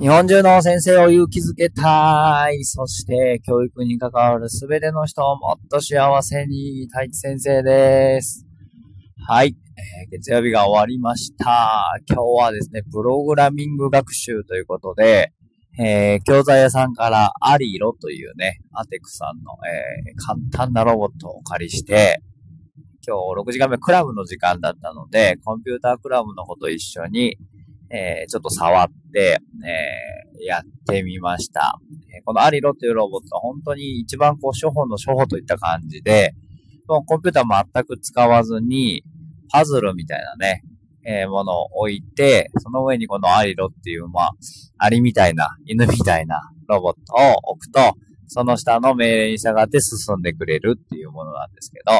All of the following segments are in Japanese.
日本中の先生を勇気づけたい。そして教育に関わるすべての人をもっと幸せに。太一先生です。はい、えー、月曜日が終わりました。今日はですね、プログラミング学習ということで、えー、教材屋さんからアリロというね、アテクさんの、えー、簡単なロボットをお借りして、今日6時間目クラブの時間だったので、コンピュータークラブの子と一緒に、えー、ちょっと触って、えー、やってみました。このアリロというロボットは本当に一番こう、初歩の初歩といった感じで、もうコンピューター全く使わずに、パズルみたいなね、えー、ものを置いて、その上にこのアリロっていう、まあ、アリみたいな、犬みたいなロボットを置くと、その下の命令に従って進んでくれるっていうものなんですけど、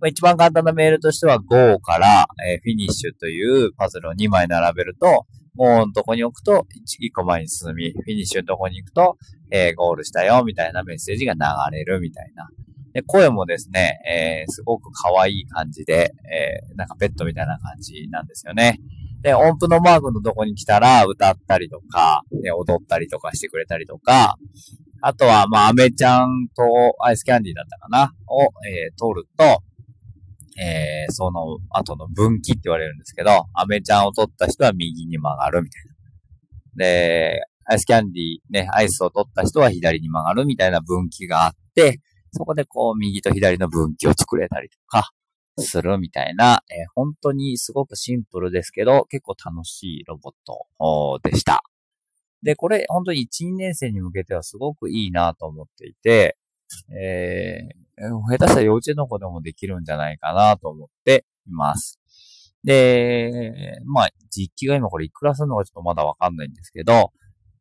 まあ、一番簡単なメールとしては Go から、えー、フィニッシュというパズルを2枚並べると、Go のとこに置くと 1, 1個前に進み、フィニッシュのとこに行くと、えー、ゴールしたよみたいなメッセージが流れるみたいな。で、声もですね、えー、すごく可愛い感じで、えー、なんかペットみたいな感じなんですよね。で、音符のマークのとこに来たら歌ったりとか、踊ったりとかしてくれたりとか、あとは、まあ、アメちゃんとアイスキャンディーだったかなを、えー、取ると、えー、その後の分岐って言われるんですけど、アメちゃんを取った人は右に曲がるみたいな。で、アイスキャンディーね、アイスを取った人は左に曲がるみたいな分岐があって、そこでこう右と左の分岐を作れたりとか、するみたいな、えー、本当にすごくシンプルですけど、結構楽しいロボットでした。で、これ本当に1、2年生に向けてはすごくいいなと思っていて、えー、下手したら幼稚園の子でもできるんじゃないかなと思っています。で、まあ、実機が今これいくらするのかちょっとまだわかんないんですけど、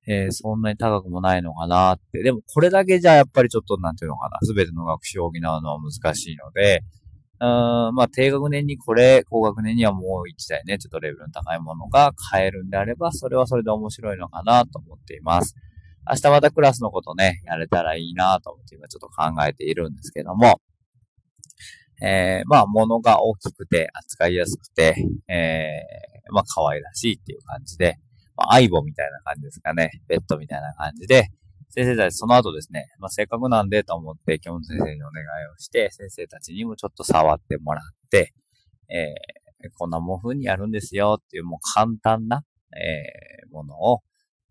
えー、そんなに高くもないのかなって。でもこれだけじゃやっぱりちょっとなんていうのかな。すべての学習を補うのは難しいので、うーん、まあ低学年にこれ、高学年にはもう一台ね、ちょっとレベルの高いものが買えるんであれば、それはそれで面白いのかなと思っています。明日またクラスのことね、やれたらいいなと思って今ちょっと考えているんですけども、えー、まあ、物が大きくて、扱いやすくて、えー、まあ、可愛らしいっていう感じで、まあ、相棒みたいな感じですかね。ベッドみたいな感じで、先生たちその後ですね、まあ、せっかくなんでと思って、京本先生にお願いをして、先生たちにもちょっと触ってもらって、えー、こんなもん風にやるんですよっていうもう簡単な、えー、ものを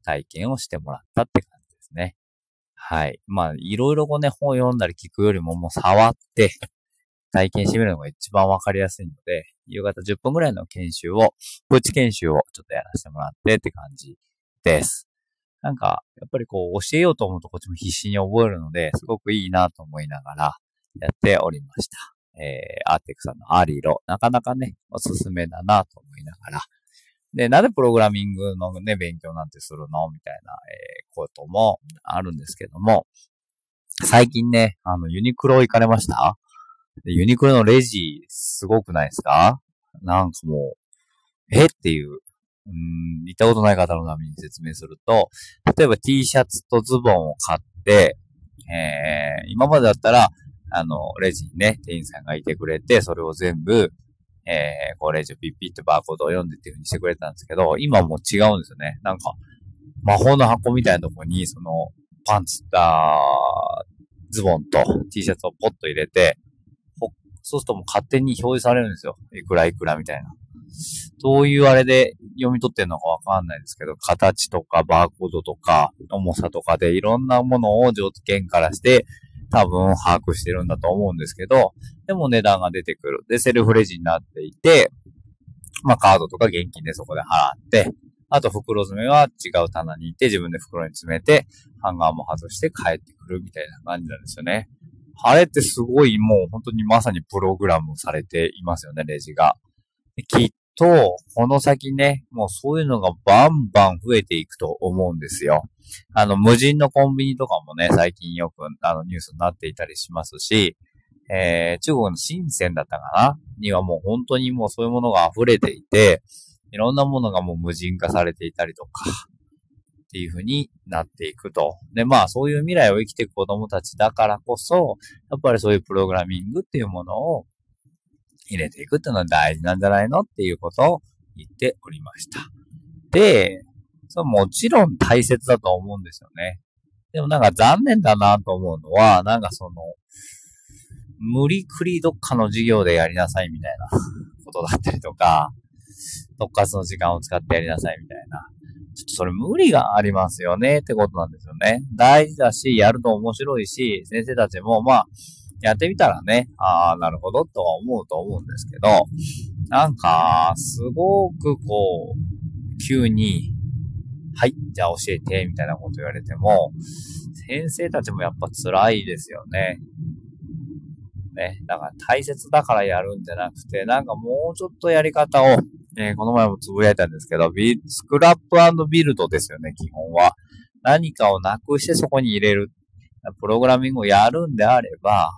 体験をしてもらったって感じですね。はい。まあ、いろいろこうね、本読んだり聞くよりももう触って、体験してみるのが一番わかりやすいので、夕方10分ぐらいの研修を、プチ研修をちょっとやらせてもらってって感じです。なんか、やっぱりこう、教えようと思うとこっちも必死に覚えるので、すごくいいなと思いながらやっておりました。えー、アーティクさんのアリロ、なかなかね、おすすめだなと思いながら。で、なぜプログラミングのね、勉強なんてするのみたいな、えー、こともあるんですけども、最近ね、あの、ユニクロ行かれました？ユニクロのレジ、すごくないですか？なんかもう、え？っていう、うん、行ったことない方のために説明すると、例えば T シャツとズボンを買って、えー、今までだったら、あの、レジにね、店員さんがいてくれて、それを全部、えー、こうレジをピッピッとバーコードを読んでっていう風にしてくれたんですけど、今も違うんですよね。なんか、魔法の箱みたいなとこに、その、パンツ、あズボンと T シャツをポッと入れて、そうするともう勝手に表示されるんですよ。いくらいくらみたいな。どういうあれで読み取ってんのかわかんないですけど、形とかバーコードとか重さとかでいろんなものを条件からして多分把握してるんだと思うんですけど、でも値段が出てくる。で、セルフレジになっていて、まあカードとか現金でそこで払って、あと袋詰めは違う棚に行って自分で袋に詰めて、ハンガーも外して帰ってくるみたいな感じなんですよね。あれってすごいもう本当にまさにプログラムされていますよね、レジが。きっと、この先ね、もうそういうのがバンバン増えていくと思うんですよ。あの、無人のコンビニとかもね、最近よくあのニュースになっていたりしますし、えー、中国の深センだったかな？にはもう本当にもうそういうものが溢れていて、いろんなものがもう無人化されていたりとか、っていう風になっていくと。で、まあそういう未来を生きていく子供たちだからこそ、やっぱりそういうプログラミングっていうものを入れていくっていうのは大事なんじゃないのっていうことを言っておりました。で、そもちろん大切だと思うんですよね。でもなんか残念だなと思うのは、なんかその、無理くりどっかの授業でやりなさいみたいなことだったりとか、特活の時間を使ってやりなさいみたいな。ちょっとそれ無理がありますよねってことなんですよね。大事だし、やると面白いし、先生たちもまあ、やってみたらね、ああ、なるほどとは思うと思うんですけど、なんか、すごくこう、急に、はい、じゃあ教えて、みたいなこと言われても、先生たちもやっぱ辛いですよね。ね。だから大切だからやるんじゃなくて、なんかもうちょっとやり方を、えー、この前もつぶやいたんですけど、ビスクラップビルドですよね、基本は。何かをなくしてそこに入れる。プログラミングをやるんであれば、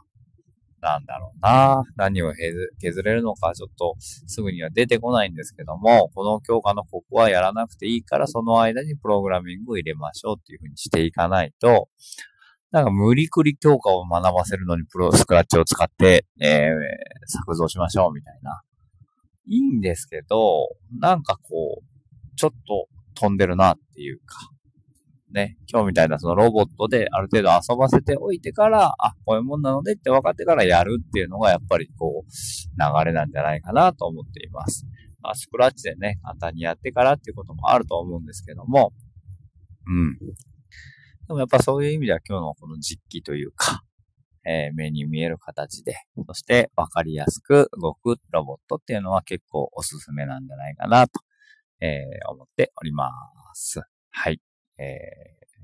なんだろうな。何を削れるのかちょっとすぐには出てこないんですけども、この教科のここはやらなくていいから、その間にプログラミングを入れましょうっていうふうにしていかないと、なんか無理くり教科を学ばせるのにプロスクラッチを使って、えー、作造しましょうみたいな。いいんですけど、なんかこう、ちょっと飛んでるなっていうか、ね、今日みたいなそのロボットである程度遊ばせておいてから、あ、こういうもんなのでって分かってからやるっていうのがやっぱりこう、流れなんじゃないかなと思っています。まあ、スクラッチでね、簡単にやってからっていうこともあると思うんですけども、うん。でもやっぱそういう意味では今日のこの実機というか、えー、目に見える形で、そして分かりやすく動くロボットっていうのは結構おすすめなんじゃないかなと、えー、思っております。はい。え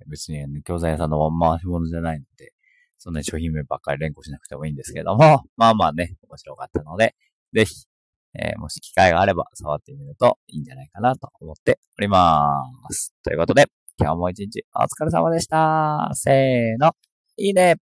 ー、別に、ね、教材屋さんの回し物じゃないので、そんなに商品名ばっかり連呼しなくてもいいんですけども、まあまあね、面白かったので、ぜひ、えー、もし機会があれば触ってみるといいんじゃないかなと思っております。ということで、今日も一日お疲れ様でした。せーの。いいね。